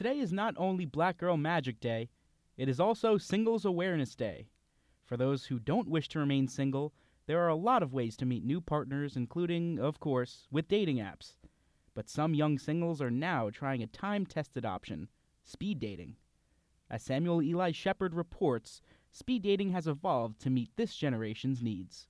Today is not only Black Girl Magic Day, it is also Singles Awareness Day. For those who don't wish to remain single, there are a lot of ways to meet new partners, including, of course, with dating apps. But some young singles are now trying a time tested option speed dating. As Samuel Eli Shepherd reports, speed dating has evolved to meet this generation's needs.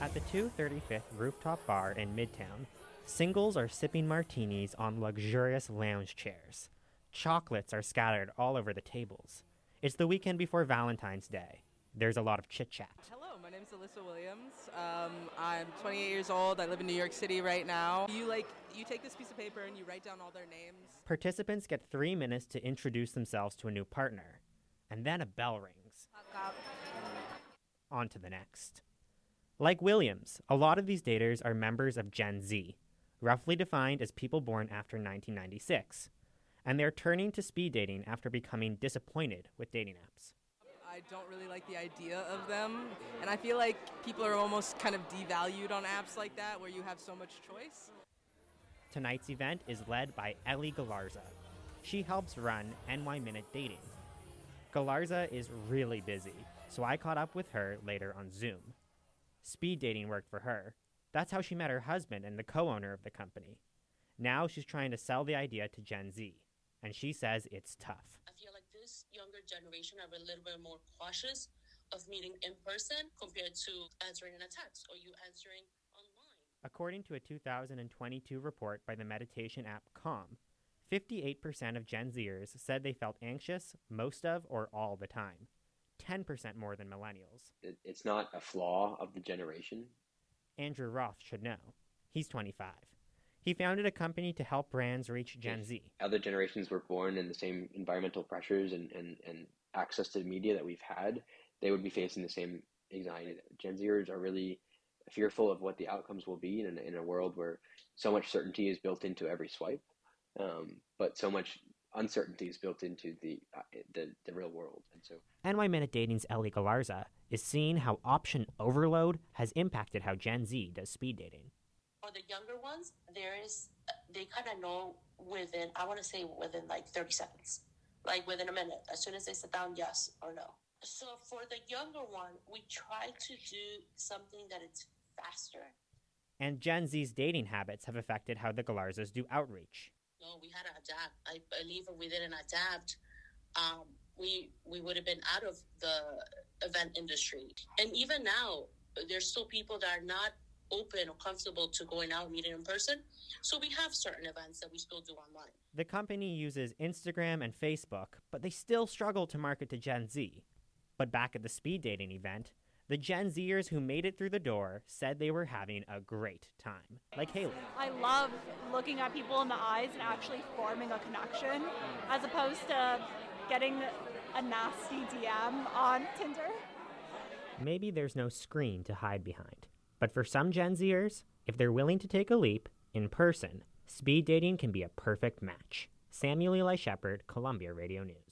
At the 230 Fifth rooftop bar in Midtown, singles are sipping martinis on luxurious lounge chairs. Chocolates are scattered all over the tables. It's the weekend before Valentine's Day. There's a lot of chit chat. Hello, my name is Alyssa Williams. Um, I'm 28 years old. I live in New York City right now. You like you take this piece of paper and you write down all their names. Participants get three minutes to introduce themselves to a new partner, and then a bell rings. On to the next. Like Williams, a lot of these daters are members of Gen Z, roughly defined as people born after 1996, and they're turning to speed dating after becoming disappointed with dating apps. I don't really like the idea of them, and I feel like people are almost kind of devalued on apps like that where you have so much choice. Tonight's event is led by Ellie Galarza. She helps run NY Minute Dating. Galarza is really busy, so I caught up with her later on Zoom. Speed dating worked for her. That's how she met her husband and the co owner of the company. Now she's trying to sell the idea to Gen Z, and she says it's tough. I feel like this younger generation are a little bit more cautious of meeting in person compared to answering in a text or you answering online. According to a 2022 report by the meditation app Calm, 58% of Gen Zers said they felt anxious most of or all the time. 10% more than millennials. It's not a flaw of the generation. Andrew Roth should know. He's 25. He founded a company to help brands reach Gen Z. Other generations were born in the same environmental pressures and, and, and access to media that we've had, they would be facing the same anxiety. Gen Zers are really fearful of what the outcomes will be in, in a world where so much certainty is built into every swipe, um, but so much uncertainty is built into the, uh, the the real world. And so, NY Minute Dating's Ellie Galarza is seeing how option overload has impacted how Gen Z does speed dating. For the younger ones, there is they kind of know within I want to say within like 30 seconds, like within a minute. As soon as they sit down, yes or no. So for the younger one, we try to do something that it's faster. And Gen Z's dating habits have affected how the Galarzas do outreach. No, we had to adapt. I believe if we didn't adapt, um, we we would have been out of the event industry. And even now, there's still people that are not open or comfortable to going out and meeting in person. So we have certain events that we still do online. The company uses Instagram and Facebook, but they still struggle to market to Gen Z. But back at the speed dating event, the Gen Zers who made it through the door said they were having a great time, like Haley. I love looking at people in the eyes and actually forming a connection as opposed to getting a nasty DM on Tinder. Maybe there's no screen to hide behind. But for some Gen Zers, if they're willing to take a leap in person, speed dating can be a perfect match. Samuel Eli Shepherd, Columbia Radio News.